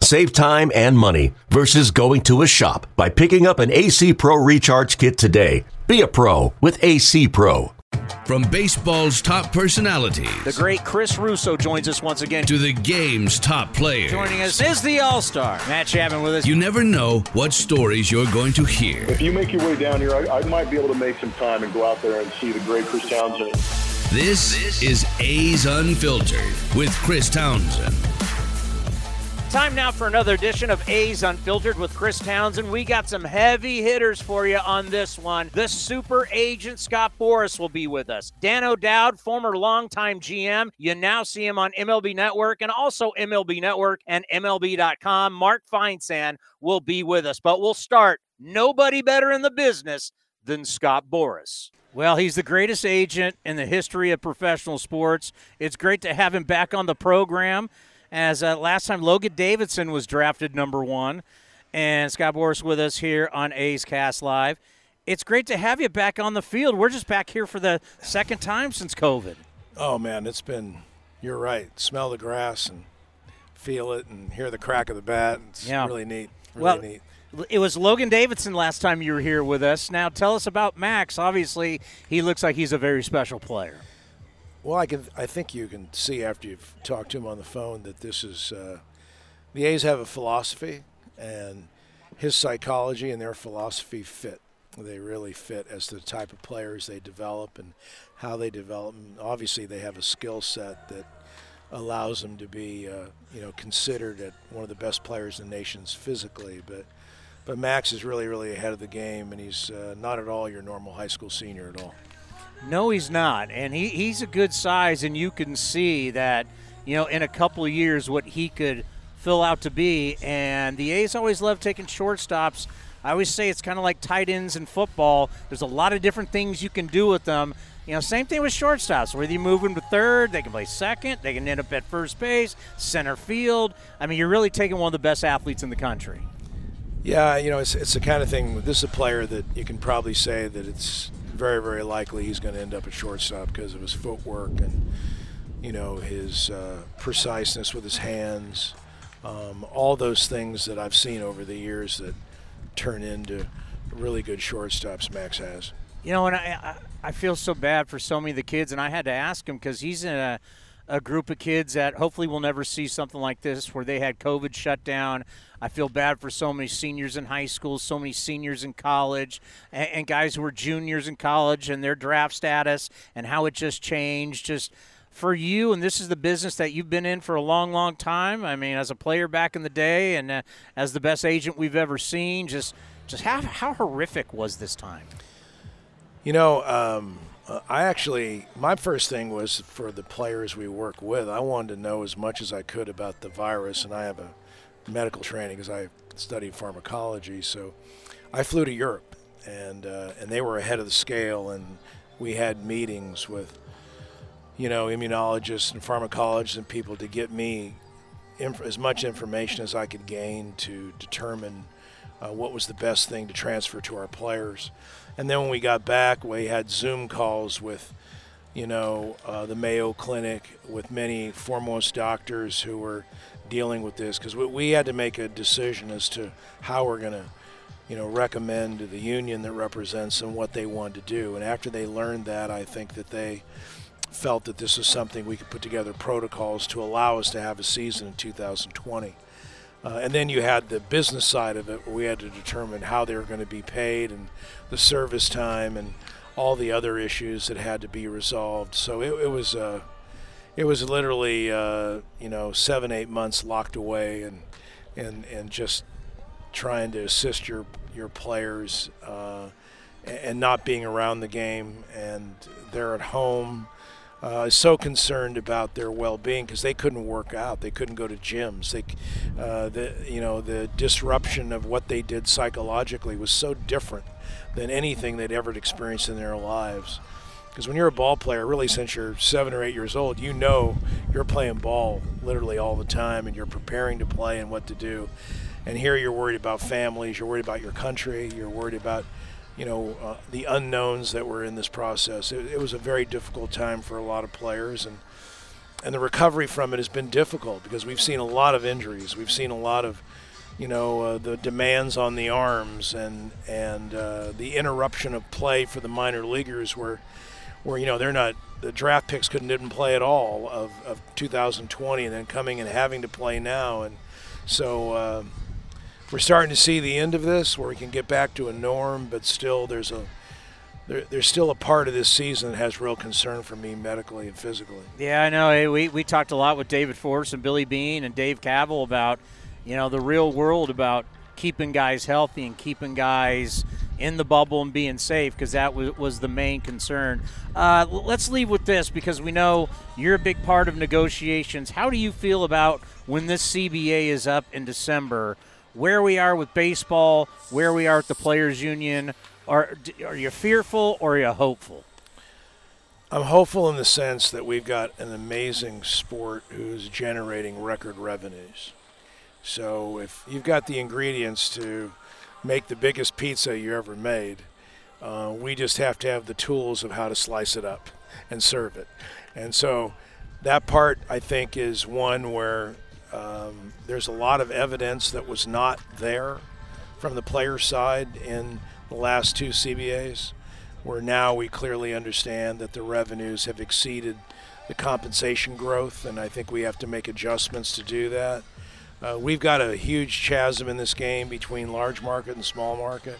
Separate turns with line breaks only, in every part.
Save time and money versus going to a shop by picking up an AC Pro Recharge Kit today. Be a pro with AC Pro.
From baseball's top personalities.
The great Chris Russo joins us once again.
To the game's top players.
Joining us is the All Star, Matt Chapman with us.
You never know what stories you're going to hear.
If you make your way down here, I, I might be able to make some time and go out there and see the great Chris Townsend.
This, this is A's Unfiltered with Chris Townsend.
Time now for another edition of A's Unfiltered with Chris Townsend. We got some heavy hitters for you on this one. The super agent Scott Boras will be with us. Dan O'Dowd, former longtime GM. You now see him on MLB Network and also MLB Network and MLB.com. Mark Feinsand will be with us. But we'll start. Nobody better in the business than Scott Boras. Well, he's the greatest agent in the history of professional sports. It's great to have him back on the program as uh, last time Logan Davidson was drafted number one. And Scott Boras with us here on A's Cast Live. It's great to have you back on the field. We're just back here for the second time since COVID.
Oh, man, it's been, you're right. Smell the grass and feel it and hear the crack of the bat. It's yeah. really neat. Really
well,
neat.
It was Logan Davidson last time you were here with us. Now tell us about Max. Obviously, he looks like he's a very special player.
Well, I can. I think you can see after you've talked to him on the phone that this is uh, the A's have a philosophy, and his psychology and their philosophy fit. They really fit as the type of players they develop and how they develop. And obviously, they have a skill set that allows them to be, uh, you know, considered at one of the best players in the nations physically. But, but Max is really, really ahead of the game, and he's uh, not at all your normal high school senior at all.
No, he's not, and he, he's a good size, and you can see that you know in a couple of years what he could fill out to be. And the A's always love taking shortstops. I always say it's kind of like tight ends in football. There's a lot of different things you can do with them. You know, same thing with shortstops. Whether you move them to third, they can play second, they can end up at first base, center field. I mean, you're really taking one of the best athletes in the country.
Yeah, you know, it's, it's the kind of thing. This is a player that you can probably say that it's very, very likely he's going to end up at shortstop because of his footwork and, you know, his uh, preciseness with his hands. Um, all those things that I've seen over the years that turn into really good shortstops Max has.
You know, and I, I feel so bad for so many of the kids, and I had to ask him because he's in a – a group of kids that hopefully will never see something like this where they had COVID shut down. I feel bad for so many seniors in high school, so many seniors in college, and, and guys who were juniors in college and their draft status and how it just changed. Just for you, and this is the business that you've been in for a long, long time. I mean, as a player back in the day, and uh, as the best agent we've ever seen, just just how how horrific was this time?
You know, um, uh, I actually, my first thing was for the players we work with. I wanted to know as much as I could about the virus, and I have a medical training because I studied pharmacology. So I flew to Europe, and uh, and they were ahead of the scale, and we had meetings with, you know, immunologists and pharmacologists and people to get me inf- as much information as I could gain to determine uh, what was the best thing to transfer to our players. And then when we got back, we had Zoom calls with, you know, uh, the Mayo Clinic, with many foremost doctors who were dealing with this, because we, we had to make a decision as to how we're going to, you know, recommend to the union that represents them what they want to do. And after they learned that, I think that they felt that this was something we could put together protocols to allow us to have a season in 2020. Uh, and then you had the business side of it where we had to determine how they were going to be paid and the service time and all the other issues that had to be resolved. So it, it was uh, it was literally uh, you know seven eight months locked away and and and just trying to assist your your players uh, and not being around the game and they're at home uh, so concerned about their well-being because they couldn't work out, they couldn't go to gyms. They, uh, the you know, the disruption of what they did psychologically was so different than anything they'd ever experienced in their lives. Because when you're a ball player, really since you're seven or eight years old, you know you're playing ball literally all the time and you're preparing to play and what to do. And here you're worried about families, you're worried about your country, you're worried about, you know, uh, the unknowns that were in this process. It, it was a very difficult time for a lot of players, and and the recovery from it has been difficult because we've seen a lot of injuries. We've seen a lot of you know uh, the demands on the arms and and uh, the interruption of play for the minor leaguers where where you know they're not the draft picks couldn't didn't play at all of, of 2020 and then coming and having to play now and so uh, we're starting to see the end of this where we can get back to a norm but still there's a there, there's still a part of this season that has real concern for me medically and physically.
Yeah, I know. We, we talked a lot with David Forst and Billy Beane and Dave Kaval about, you know, the real world about keeping guys healthy and keeping guys – in the bubble and being safe because that was, was the main concern. Uh, let's leave with this because we know you're a big part of negotiations. How do you feel about when this CBA is up in December? Where we are with baseball, where we are with the players' union. Are are you fearful or are you hopeful?
I'm hopeful in the sense that we've got an amazing sport who's generating record revenues. So if you've got the ingredients to make the biggest pizza you ever made. Uh, we just have to have the tools of how to slice it up and serve it. And so that part, I think, is one where um, there's a lot of evidence that was not there from the player side in the last two CBAs, where now we clearly understand that the revenues have exceeded the compensation growth, and I think we have to make adjustments to do that. Uh, we've got a huge chasm in this game between large market and small market,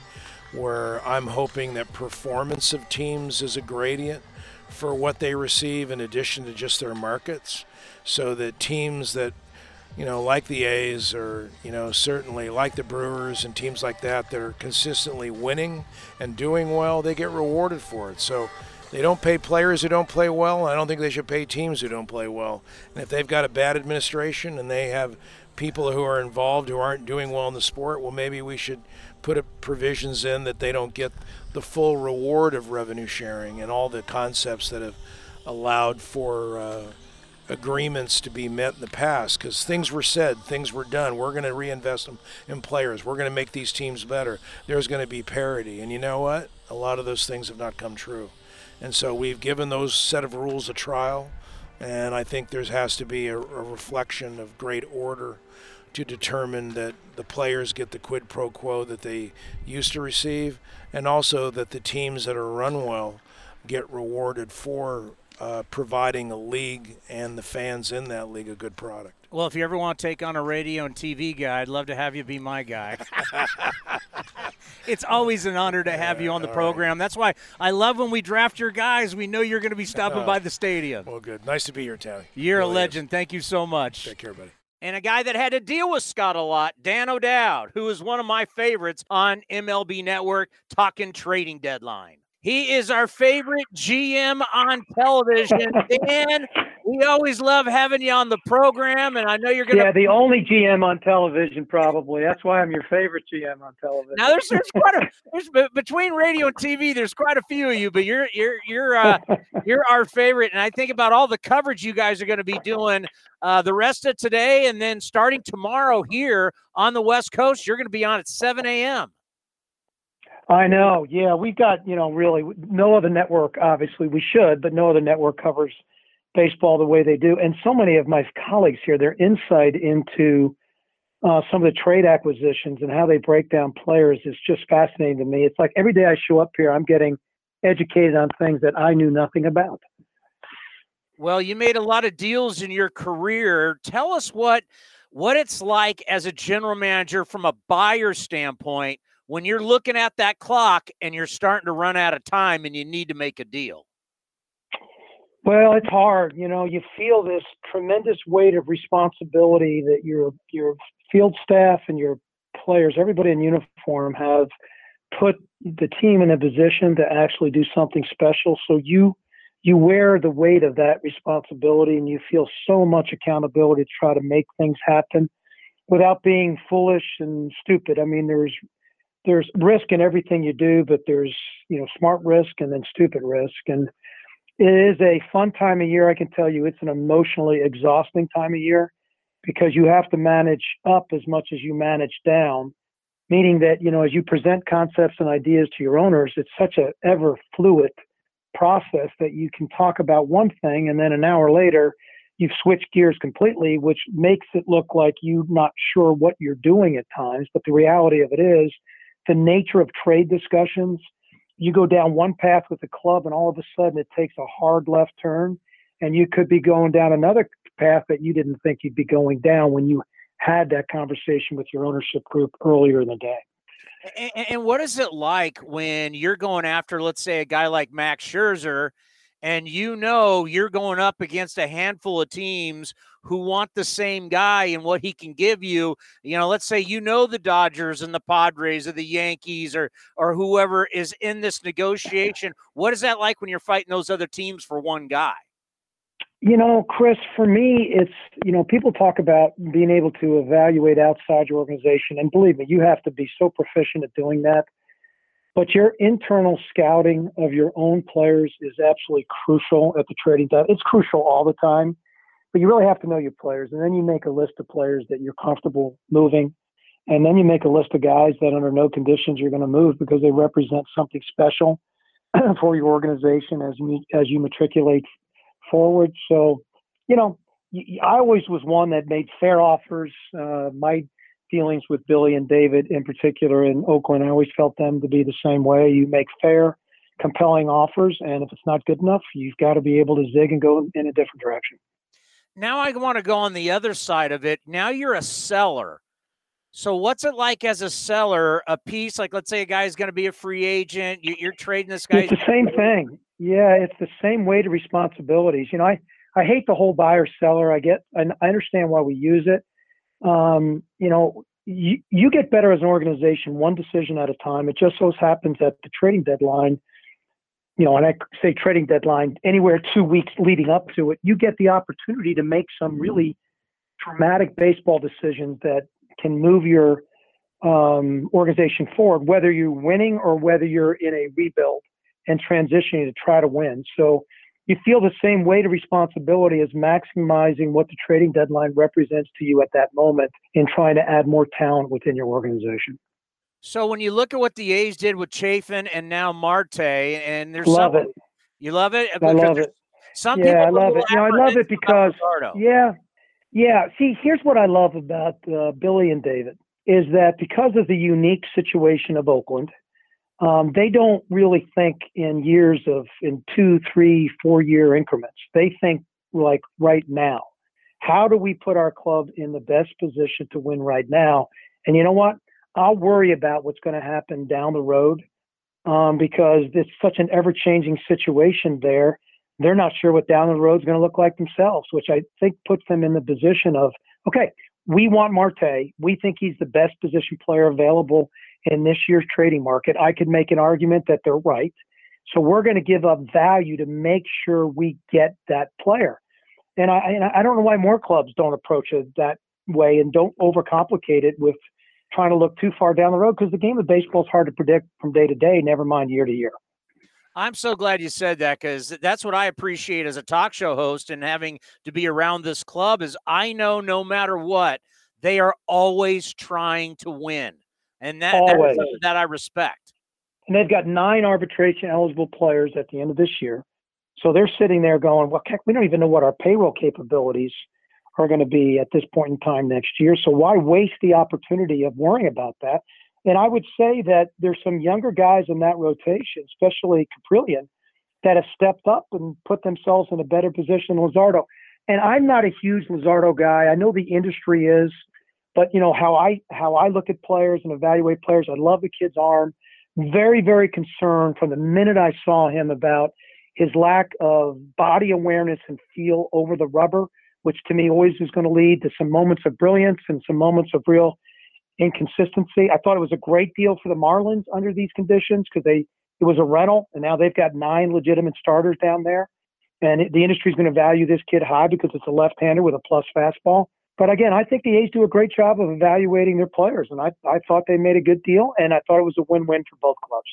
where I'm hoping that performance of teams is a gradient for what they receive in addition to just their markets, so that teams that you know, like the A's or, you know, certainly like the Brewers and teams like that that are consistently winning and doing well, they get rewarded for it. So they don't pay players who don't play well. I don't think they should pay teams who don't play well. And if they've got a bad administration and they have people who are involved who aren't doing well in the sport, well, maybe we should put provisions in that they don't get the full reward of revenue sharing and all the concepts that have allowed for uh, agreements to be met in the past because things were said, things were done. We're going to reinvest them in players. We're going to make these teams better. There's going to be parity. And you know what? A lot of those things have not come true. And so we've given those set of rules a trial. And I think there has to be a, a reflection of great order to determine that the players get the quid pro quo that they used to receive, and also that the teams that are run well get rewarded for uh, providing a league and the fans in that league a good product.
Well, if you ever want to take on a radio and TV guy, I'd love to have you be my guy. it's always an honor to have you on the program. Right. That's why I love when we draft your guys. We know you're going to be stopping uh, by the stadium.
Well, good. Nice to be here, Towny.
You're really a legend. Is. Thank you so much.
Take care, buddy
and a guy that had to deal with Scott a lot, Dan O'Dowd, who is one of my favorites on MLB Network, talking trading deadline. He is our favorite GM on television. Dan, we always love having you on the program, and I know you're going to.
Yeah, the only GM on television, probably. That's why I'm your favorite GM on television.
Now, there's, there's quite a there's between radio and TV. There's quite a few of you, but you're you're you're uh, you're our favorite, and I think about all the coverage you guys are going to be doing uh, the rest of today, and then starting tomorrow here on the West Coast. You're going to be on at 7 a.m.
I know. Yeah, we've got, you know, really no other network, obviously we should, but no other network covers baseball the way they do. And so many of my colleagues here, their insight into uh, some of the trade acquisitions and how they break down players is just fascinating to me. It's like every day I show up here, I'm getting educated on things that I knew nothing about.
Well, you made a lot of deals in your career. Tell us what what it's like as a general manager from a buyer standpoint when you're looking at that clock and you're starting to run out of time and you need to make a deal?
Well, it's hard. You know, you feel this tremendous weight of responsibility that your your field staff and your players, everybody in uniform, have put the team in a position to actually do something special. So you you wear the weight of that responsibility, and you feel so much accountability to try to make things happen without being foolish and stupid. I mean, there's there's risk in everything you do, but there's you know smart risk and then stupid risk. And it is a fun time of year. I can tell you it's an emotionally exhausting time of year because you have to manage up as much as you manage down, meaning that, you know, as you present concepts and ideas to your owners, it's such a ever fluid process that you can talk about one thing and then an hour later you've switched gears completely, which makes it look like you're not sure what you're doing at times. But the reality of it is the nature of trade discussions you go down one path with the club and all of a sudden it takes a hard left turn and you could be going down another path that you didn't think you'd be going down when you had that conversation with your ownership group earlier in the day.
And, and what is it like when you're going after, let's say, a guy like Max Scherzer and you know you're going up against a handful of teams who want the same guy and what he can give you. You know, let's say you know the Dodgers and the Padres or the Yankees or or whoever is in this negotiation. What is that like when you're fighting those other teams for one guy?
You know, Chris, for me, it's, you know, people talk about being able to evaluate outside your organization. And believe me, you have to be so proficient at doing that but your internal scouting of your own players is absolutely crucial at the trading time. It's crucial all the time, but you really have to know your players. And then you make a list of players that you're comfortable moving. And then you make a list of guys that under no conditions you're going to move because they represent something special for your organization as you, as you matriculate forward. So, you know, I always was one that made fair offers. Uh, my feelings with Billy and David in particular in Oakland. I always felt them to be the same way. You make fair, compelling offers, and if it's not good enough, you've got to be able to zig and go in a different direction.
Now I want to go on the other side of it. Now you're a seller. So what's it like as a seller? A piece like, let's say a guy is going to be a free agent. You're trading this guy.
It's the same thing. Yeah, it's the same weight of responsibilities. You know, I I hate the whole buyer seller. I get and I understand why we use it um, you know, you, you get better as an organization one decision at a time. It just so happens that the trading deadline, you know, and I say trading deadline anywhere two weeks leading up to it, you get the opportunity to make some really dramatic baseball decisions that can move your um, organization forward, whether you're winning or whether you're in a rebuild and transitioning to try to win. So you feel the same weight of responsibility as maximizing what the trading deadline represents to you at that moment in trying to add more talent within your organization.
So when you look at what the A's did with Chafin and now Marte, and there's
love
some,
it.
You love it.
I love it.
Some
yeah, I love it. You know, I love it because yeah, yeah. See, here's what I love about uh, Billy and David is that because of the unique situation of Oakland, um, they don't really think in years of in two, three, four year increments. They think like right now. How do we put our club in the best position to win right now? And you know what? I'll worry about what's going to happen down the road um, because it's such an ever changing situation there. They're not sure what down the road is going to look like themselves, which I think puts them in the position of okay, we want Marte. We think he's the best position player available in this year's trading market, I could make an argument that they're right. So we're going to give up value to make sure we get that player. And I, and I don't know why more clubs don't approach it that way and don't overcomplicate it with trying to look too far down the road because the game of baseball is hard to predict from day to day, never mind year to year.
I'm so glad you said that because that's what I appreciate as a talk show host and having to be around this club is I know no matter what, they are always trying to win and that that, that I respect.
And they've got nine arbitration eligible players at the end of this year, so they're sitting there going, "Well, heck, we don't even know what our payroll capabilities are going to be at this point in time next year. So why waste the opportunity of worrying about that?" And I would say that there's some younger guys in that rotation, especially Kaprielian, that have stepped up and put themselves in a better position than Luzardo. And I'm not a huge Luzardo guy. I know the industry is. But you know how I how I look at players and evaluate players. I love the kid's arm. Very very concerned from the minute I saw him about his lack of body awareness and feel over the rubber, which to me always is going to lead to some moments of brilliance and some moments of real inconsistency. I thought it was a great deal for the Marlins under these conditions because they it was a rental and now they've got nine legitimate starters down there. And it, the industry is going to value this kid high because it's a left-hander with a plus fastball. But again, I think the A's do a great job of evaluating their players, and I, I thought they made a good deal, and I thought it was a win-win for both clubs.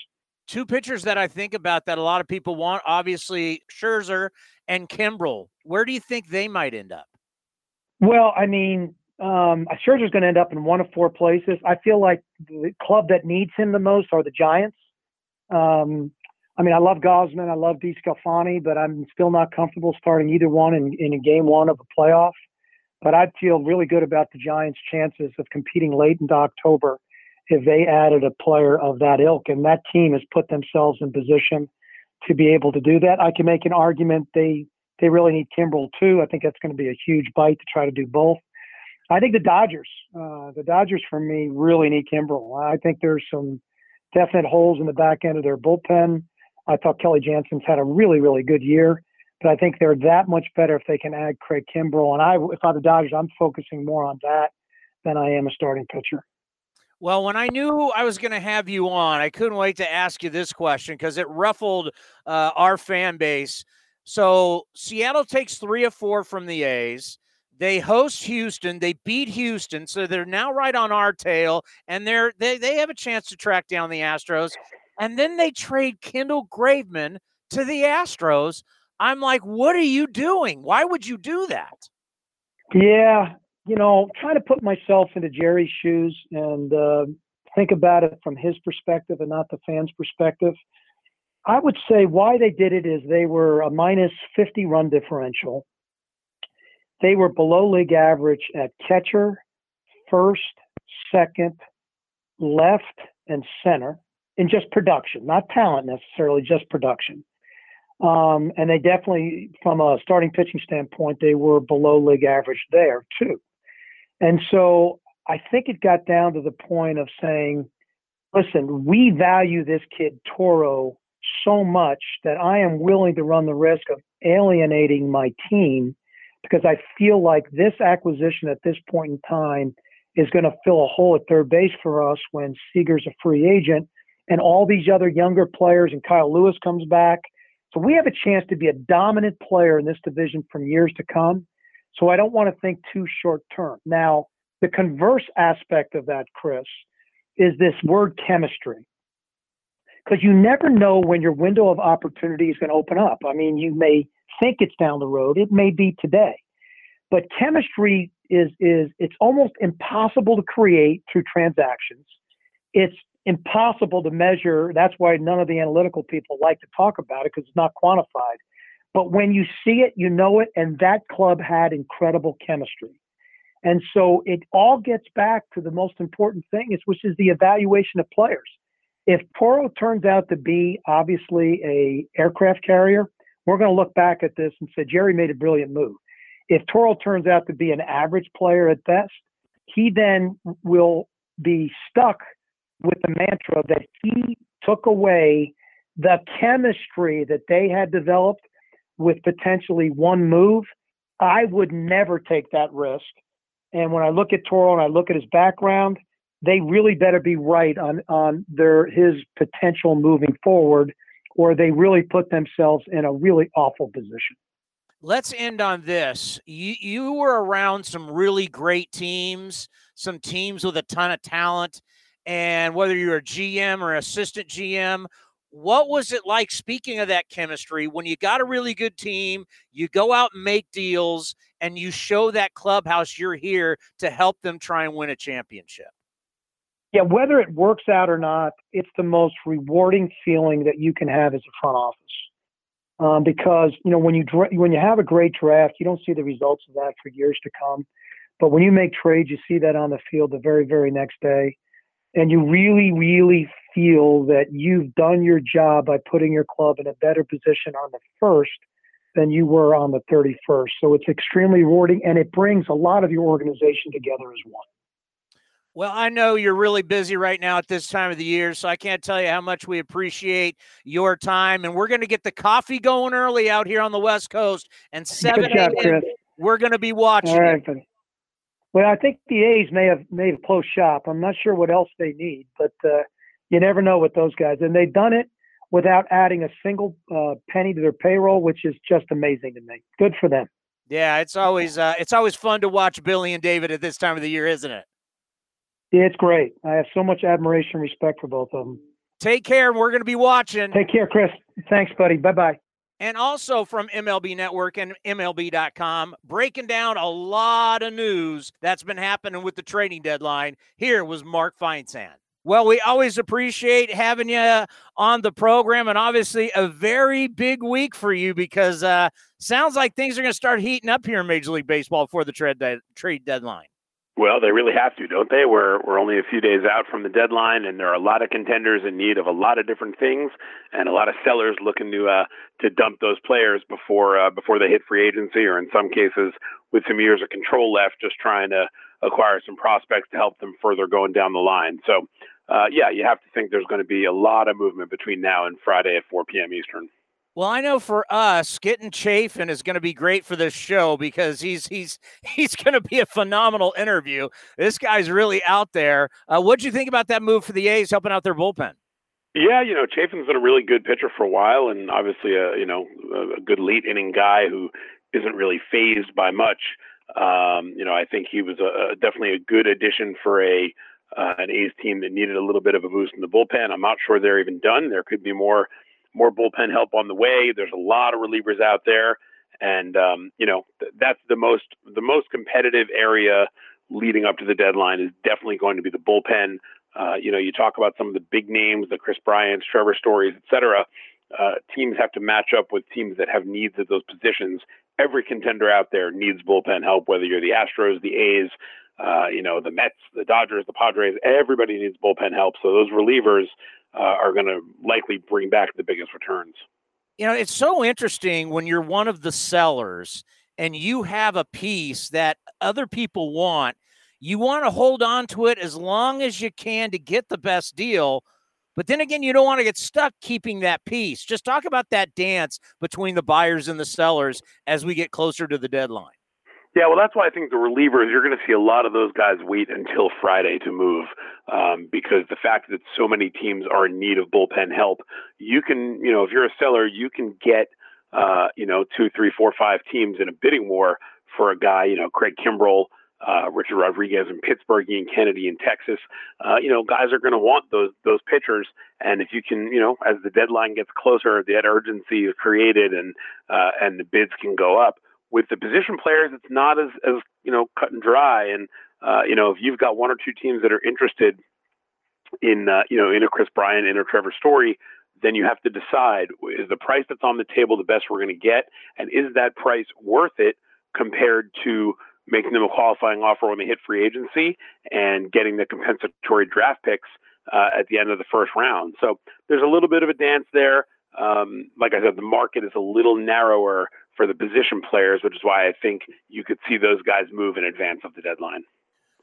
Two pitchers that I think about that a lot of people want, obviously Scherzer and Kimbrel. Where do you think they might end up?
Well, I mean, um, Scherzer's going to end up in one of four places. I feel like the club that needs him the most are the Giants. Um, I mean, I love Gausman, I love DeSclafani, but I'm still not comfortable starting either one in, in a game one of a playoff. But I feel really good about the Giants' chances of competing late into October if they added a player of that ilk. And that team has put themselves in position to be able to do that. I can make an argument they they really need Kimbrel too. I think that's going to be a huge bite to try to do both. I think the Dodgers, uh, the Dodgers for me really need Kimbrel. I think there's some definite holes in the back end of their bullpen. I thought Kenley Jansen's had a really, really good year, but I think they're that much better if they can add Craig Kimbrel. And I, if I'm the Dodgers, I'm focusing more on that than I am a starting pitcher.
Well, when I knew I was going to have you on, I couldn't wait to ask you this question because it ruffled uh, our fan base. So Seattle takes three of four from the A's. They host Houston. They beat Houston, so they're now right on our tail, and they're they they have a chance to track down the Astros. And then they trade Kendall Graveman to the Astros. I'm like, what are you doing? Why would you do that?
Yeah, you know, trying to put myself into Jerry's shoes and uh, think about it from his perspective and not the fans' perspective. I would say why they did it is they were a minus 50 run differential. They were below league average at catcher, first, second, left, and center in just production, not talent necessarily, just production. Um, and they definitely, from a starting pitching standpoint, they were below league average there too. And so I think it got down to the point of saying, listen, we value this kid Toro so much that I am willing to run the risk of alienating my team because I feel like this acquisition at this point in time is going to fill a hole at third base for us when Seager's a free agent and all these other younger players and Kyle Lewis comes back. So we have a chance to be a dominant player in this division from years to come. So I don't want to think too short term. Now, the converse aspect of that, Chris, is this word chemistry. Because you never know when your window of opportunity is going to open up. I mean, you may think it's down the road, it may be today. But chemistry is is it's almost impossible to create through transactions. It's impossible to measure. That's why none of the analytical people like to talk about it because it's not quantified. But when you see it, you know it. And that club had incredible chemistry. And so it all gets back to the most important thing, is which is the evaluation of players. If Toro turns out to be obviously a aircraft carrier, we're going to look back at this and say Jerry made a brilliant move. If Toro turns out to be an average player at best, he then will be stuck with the mantra that he took away the chemistry that they had developed with potentially one move. I would never take that risk. And when I look at Toro and I look at his background, they really better be right on on their his potential moving forward, or they really put themselves in a really awful position.
Let's end on this. You you were around some really great teams, some teams with a ton of talent and whether you're a GM or assistant GM, what was it like speaking of that chemistry when you got a really good team, you go out and make deals and you show that clubhouse you're here to help them try and win a championship?
Yeah, whether it works out or not, it's the most rewarding feeling that you can have as a front office. Um, because you know when you dra- when you have a great draft, you don't see the results of that for years to come. But when you make trades, you see that on the field the very very next day and you really, really feel that you've done your job by putting your club in a better position on the first than you were on the 31st. So it's extremely rewarding and it brings a lot of your organization together as one.
Well, I know you're really busy right now at this time of the year, so I can't tell you how much we appreciate your time. And we're going to get the coffee going early out here on the West Coast. And 7 a.m., we're going to be watching.
All right. Well, I think the A's may have may have closed shop. I'm not sure what else they need, but uh, you never know with those guys. And they've done it without adding a single uh, penny to their payroll, which is just amazing to me. Good for them.
Yeah, it's always uh, it's always fun to watch Billy and David at this time of the year, isn't it?
Yeah, it's great. I have so much admiration and respect for both of them.
Take care. We're going to be watching.
Take care, Chris. Thanks, buddy. Bye bye.
And also from MLB Network and MLB.com, breaking down a lot of news that's been happening with the trading deadline. Here was Mark Feinsand. Well, we always appreciate having you on the program, and obviously a very big week for you because uh, sounds like things are going to start heating up here in Major League Baseball before the trade de- trade deadline.
Well, they really have to, don't they? We're we're only a few days out from the deadline, and there are a lot of contenders in need of a lot of different things, and a lot of sellers looking to uh, to dump those players before uh, before they hit free agency, or in some cases with some years of control left, just trying to acquire some prospects to help them further going down the line. So uh, yeah, you have to think there's going to be a lot of movement between now and Friday at 4 p.m. Eastern.
Well, I know for us, getting Chafin is going to be great for this show because he's he's he's going to be a phenomenal interview. This guy's really out there. Uh, what do you think about that move for the A's, helping out their bullpen?
Yeah, you know, Chafin's been a really good pitcher for a while, and obviously a you know a good late inning guy who isn't really fazed by much. Um, you know, I think he was a, a definitely a good addition for a uh, an A's team that needed a little bit of a boost in the bullpen. I'm not sure they're even done. There could be more more bullpen help on the way. There's a lot of relievers out there, and um, you know th- that's the most the most competitive area leading up to the deadline is definitely going to be the bullpen. Uh, you know, you talk about some of the big names, the Kris Bryants, Trevor Stories, et cetera. Uh, teams have to match up with teams that have needs at those positions. Every contender out there needs bullpen help, whether you're the Astros, the A's, uh, you know, the Mets, the Dodgers, the Padres, everybody needs bullpen help. So those relievers uh, are going to likely bring back the biggest returns.
You know, it's so interesting when you're one of the sellers and you have a piece that other people want. You want to hold on to it as long as you can to get the best deal. But then again, you don't want to get stuck keeping that piece. Just talk about that dance between the buyers and the sellers as we get closer to the deadline.
Yeah, well, that's why I think the relievers, you're going to see a lot of those guys wait until Friday to move um, because the fact that so many teams are in need of bullpen help, you can, you know, if you're a seller, you can get, uh, you know, two, three, four, five teams in a bidding war for a guy, you know, Craig Kimbrel, uh, Richard Rodriguez in Pittsburgh, Ian Kennedy in Texas. Uh, you know, guys are going to want those those pitchers, and if you can, you know, as the deadline gets closer, that urgency is created, and uh, and the bids can go up with the position players, it's not as as you know cut and dry. And uh, you know, if you've got one or two teams that are interested in uh, you know in a Kris Bryant, in a Trevor Story, then you have to decide is the price that's on the table the best we're going to get, and is that price worth it compared to making them a qualifying offer when they hit free agency and getting the compensatory draft picks uh, at the end of the first round. So there's a little bit of a dance there. Um, like I said, the market is a little narrower for the position players, which is why I think you could see those guys move in advance of the deadline.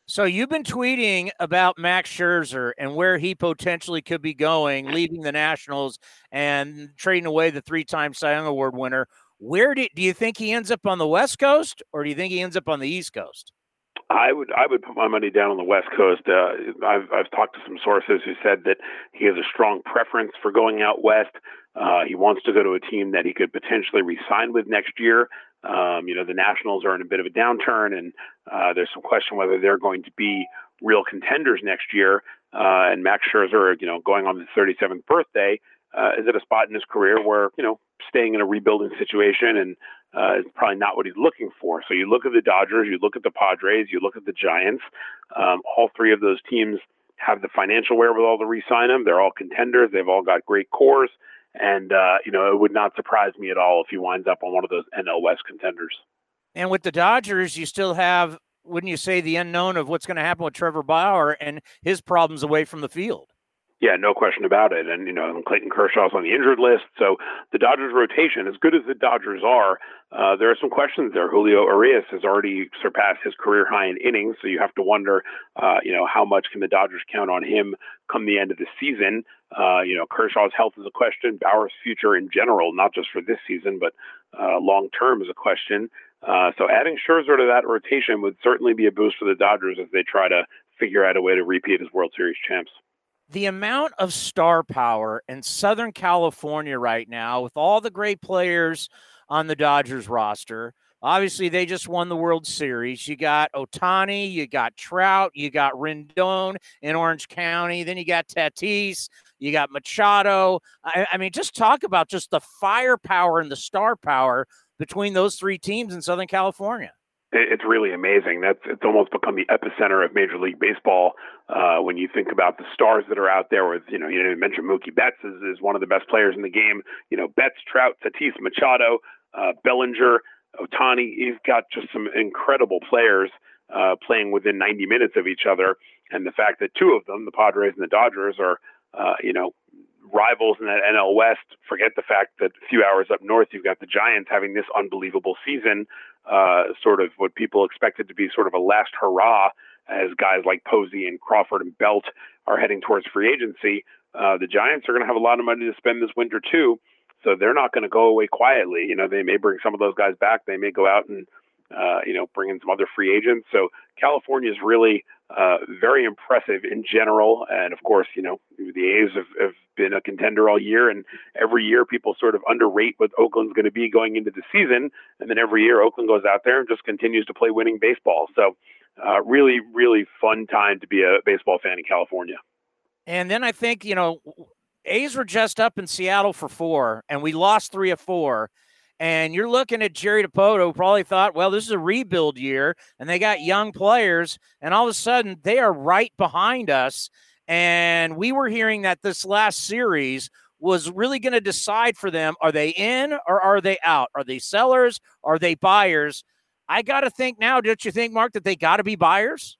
So you've been tweeting about Max Scherzer and where he potentially could be going, leaving the Nationals and trading away the three-time Cy Young Award winner. Where do, do you think he ends up on the West Coast, or do you think he ends up on the East Coast?
I would I would put my money down on the West Coast. Uh, I've I've talked to some sources who said that he has a strong preference for going out west. Uh, he wants to go to a team that he could potentially re-sign with next year. Um, you know, the Nationals are in a bit of a downturn, and uh, there's some question whether they're going to be real contenders next year. Uh, and Max Scherzer, you know, going on his 37th birthday, uh, is at a spot in his career where you know staying in a rebuilding situation and uh, is probably not what he's looking for. So you look at the Dodgers, you look at the Padres, you look at the Giants. Um, all three of those teams have the financial wherewithal to re-sign him. They're all contenders. They've all got great cores, and uh, you know it would not surprise me at all if he winds up on one of those NL West contenders.
And with the Dodgers, you still have, wouldn't you say, the unknown of what's going to happen with Trevor Bauer and his problems away from the field?
Yeah, no question about it. And, you know, Clayton Kershaw's on the injured list. So the Dodgers rotation, as good as the Dodgers are, uh, there are some questions there. Julio Urias has already surpassed his career high in innings. So you have to wonder, uh, you know, how much can the Dodgers count on him come the end of the season? Uh, you know, Kershaw's health is a question. Bauer's future in general, not just for this season, but uh, long term is a question. Uh, so adding Scherzer to that rotation would certainly be a boost for the Dodgers as they try to figure out a way to repeat as World Series champs
the amount of star power in Southern California right now, with all the great players on the Dodgers roster, Obviously, they just won the World Series. You got Ohtani, you got Trout, you got Rendon in Orange County, then you got Tatis, you got Machado. I, I mean, just talk about just the firepower and the star power between those three teams in Southern California
it's really amazing. That's it's almost become the epicenter of Major League Baseball uh, when you think about the stars that are out there. With you know, you didn't mention Mookie Betts is, is one of the best players in the game. You know, Betts, Trout, Tatis, Machado, uh, Bellinger, Ohtani. You've got just some incredible players uh, playing within 90 minutes of each other, and the fact that two of them, the Padres and the Dodgers, are uh, you know rivals in that NL West. Forget the fact that a few hours up north, you've got the Giants having this unbelievable season uh, sort of what people expected to be sort of a last hurrah as guys like Posey and Crawford and Belt are heading towards free agency. Uh, the Giants are going to have a lot of money to spend this winter too, so they're not going to go away quietly. You know, they may bring some of those guys back. They may go out and uh, you know bring in some other free agents. So California is really uh, very impressive in general. And of course, you know, the A's have, have, been a contender all year. And every year people sort of underrate what Oakland's going to be going into the season. And then every year Oakland goes out there and just continues to play winning baseball. So, uh, really, really fun time to be a baseball fan in California.
And then I think, you know, A's were just up in Seattle for four, and we lost three of four. And you're looking at Jerry Dipoto, who probably thought, well, this is a rebuild year, and they got young players, and all of a sudden they are right behind us. And we were hearing that this last series was really going to decide for them are they in or are they out? Are they sellers? Are they buyers? I got to think now, don't you think, Mark, that they got to be buyers?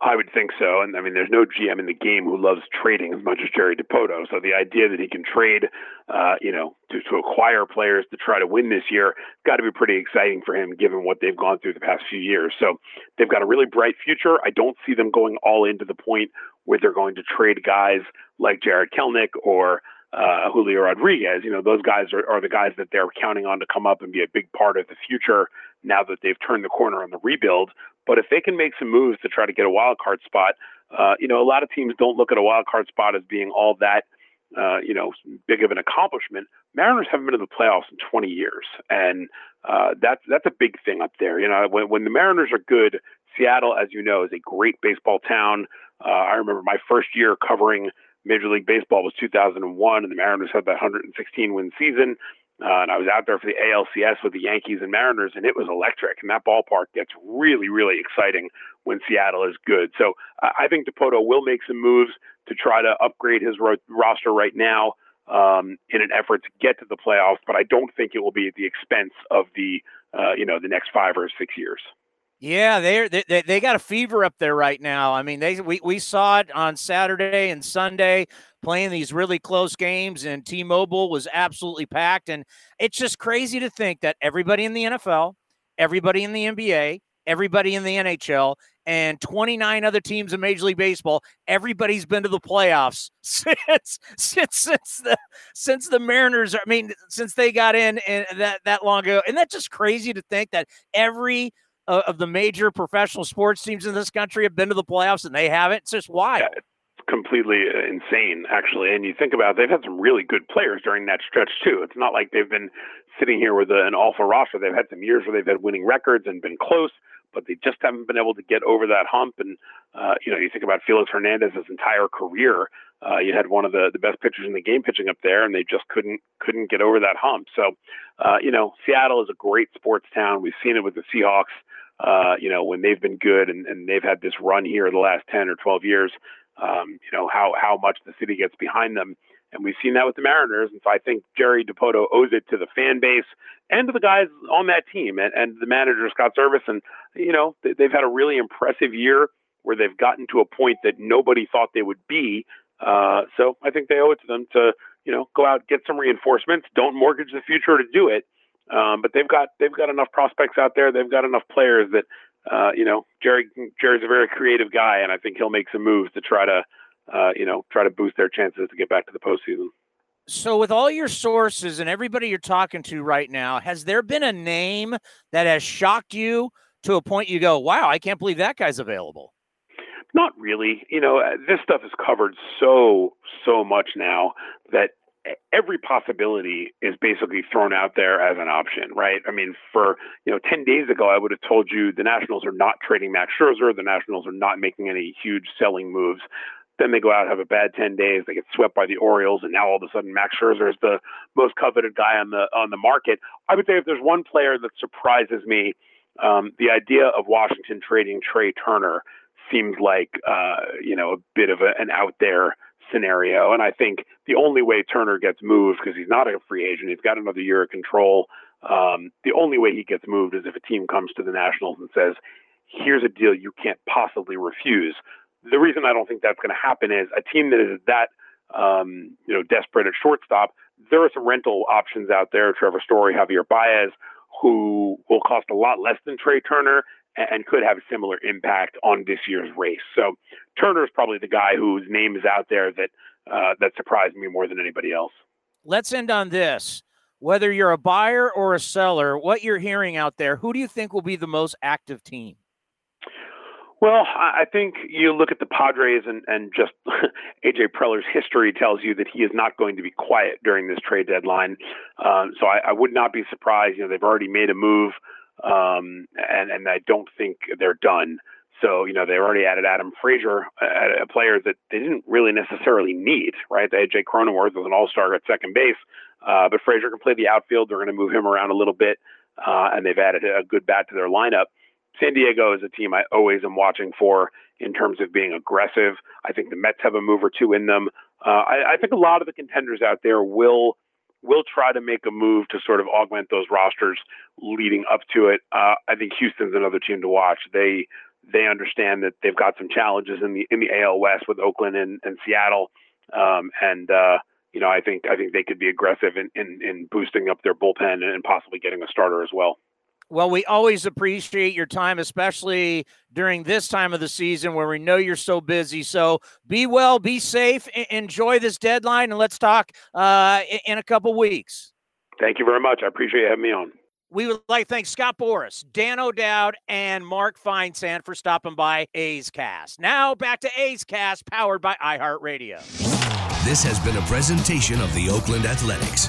I would think so. And I mean, there's no GM in the game who loves trading as much as Jerry Dipoto. So the idea that he can trade, uh, you know, to, to acquire players to try to win this year, got to be pretty exciting for him given what they've gone through the past few years. So they've got a really bright future. I don't see them going all into the point where they're going to trade guys like Jarred Kelenic or uh, Julio Rodriguez. You know, those guys are, are the guys that they're counting on to come up and be a big part of the future now that they've turned the corner on the rebuild. But if they can make some moves to try to get a wild card spot, uh, you know, a lot of teams don't look at a wild card spot as being all that, uh, you know, big of an accomplishment. Mariners haven't been to the playoffs in 20 years, and uh, that's that's a big thing up there. You know, when when the Mariners are good, Seattle, as you know, is a great baseball town. Uh, I remember my first year covering Major League Baseball was 2001, and the Mariners had that 116 win season. Uh, and I was out there for the ALCS with the Yankees and Mariners, and it was electric. And that ballpark gets really, really exciting when Seattle is good. So uh, I think Dipoto will make some moves to try to upgrade his ro- roster right now um, in an effort to get to the playoffs. But I don't think it will be at the expense of the, uh, you know, the next five or six years.
Yeah, they're, they they got a fever up there right now. I mean, they we, we saw it on Saturday and Sunday playing these really close games, and T-Mobile was absolutely packed. And it's just crazy to think that everybody in the NFL, everybody in the NBA, everybody in the NHL, and 29 other teams in Major League Baseball, everybody's been to the playoffs since since since the since the Mariners. I mean, since they got in and that that long ago, and that's just crazy to think that every uh, of the major professional sports teams in this country have been to the playoffs and they haven't. It's just wild. Yeah,
completely uh, insane, actually. And you think about it, they've had some really good players during that stretch too. It's not like they've been sitting here with an awful roster. They've had some years where they've had winning records and been close, but they just haven't been able to get over that hump. And uh, you know, you think about Felix Hernandez's entire career. Uh, you had one of the, the best pitchers in the game pitching up there, and they just couldn't couldn't get over that hump. So, uh, you know, Seattle is a great sports town. We've seen it with the Seahawks uh, you know, when they've been good and, and they've had this run here the last 10 or 12 years, um, you know, how, how much the city gets behind them. And we've seen that with the Mariners. And so I think Jerry Dipoto owes it to the fan base and to the guys on that team and, and the manager, Scott Servais. And, you know, they've had a really impressive year where they've gotten to a point that nobody thought they would be. Uh, so I think they owe it to them to, you know, go out, get some reinforcements, don't mortgage the future to do it. Um, but they've got they've got enough prospects out there. They've got enough players that uh, you know Jerry Jerry's a very creative guy, and I think he'll make some moves to try to uh, you know try to boost their chances to get back to the postseason.
So, with all your sources and everybody you're talking to right now, has there been a name that has shocked you to a point you go, "Wow, I can't believe that guy's available"?
Not really. You know, this stuff is covered so so much now that every possibility is basically thrown out there as an option, right? I mean, for you know, ten days ago, I would have told you the Nationals are not trading Max Scherzer, the Nationals are not making any huge selling moves. Then they go out have a bad ten days, they get swept by the Orioles, and now all of a sudden Max Scherzer is the most coveted guy on the on the market. I would say if there's one player that surprises me, um, the idea of Washington trading Trea Turner seems like uh, you know a bit of a, an out there scenario. And I think the only way Turner gets moved, because he's not a free agent, he's got another year of control. Um, the only way he gets moved is if a team comes to the Nationals and says, here's a deal you can't possibly refuse. The reason I don't think that's going to happen is a team that is that um, you know desperate at shortstop. There are some rental options out there. Trevor Story, Javier Baez, who will cost a lot less than Trea Turner and could have a similar impact on this year's race. So Turner is probably the guy whose name is out there that uh, that surprised me more than anybody else.
Let's end on this. Whether you're a buyer or a seller, what you're hearing out there, who do you think will be the most active team?
Well, I think you look at the Padres and, and just AJ Preller's history tells you that he is not going to be quiet during this trade deadline. Um, so I, I would not be surprised. You know, they've already made a move um, and and I don't think they're done. So you know they already added Adam Frazier, a, player that they didn't really necessarily need, right? They had Jake Cronenworth as an All-Star at second base, uh, but Frazier can play the outfield. They're going to move him around a little bit, uh, and they've added a good bat to their lineup. San Diego is a team I always am watching for in terms of being aggressive. I think the Mets have a move or two in them. Uh, I, I think a lot of the contenders out there will will try to make a move to sort of augment those rosters leading up to it. Uh, I think Houston's another team to watch. They they understand that they've got some challenges in the in the AL West with Oakland and, and Seattle, um, and uh, you know I think I think they could be aggressive in, in, in boosting up their bullpen and possibly getting a starter as well.
Well, we always appreciate your time, especially during this time of the season where we know you're so busy. So be well, be safe, enjoy this deadline, and let's talk uh, in a couple weeks.
Thank you very much. I appreciate you having me on.
We would like to thank Scott Boras, Dan O'Dowd, and Mark Feinsand for stopping by A's Cast. Now back to A's Cast, powered by iHeartRadio.
This has been a presentation of the Oakland Athletics.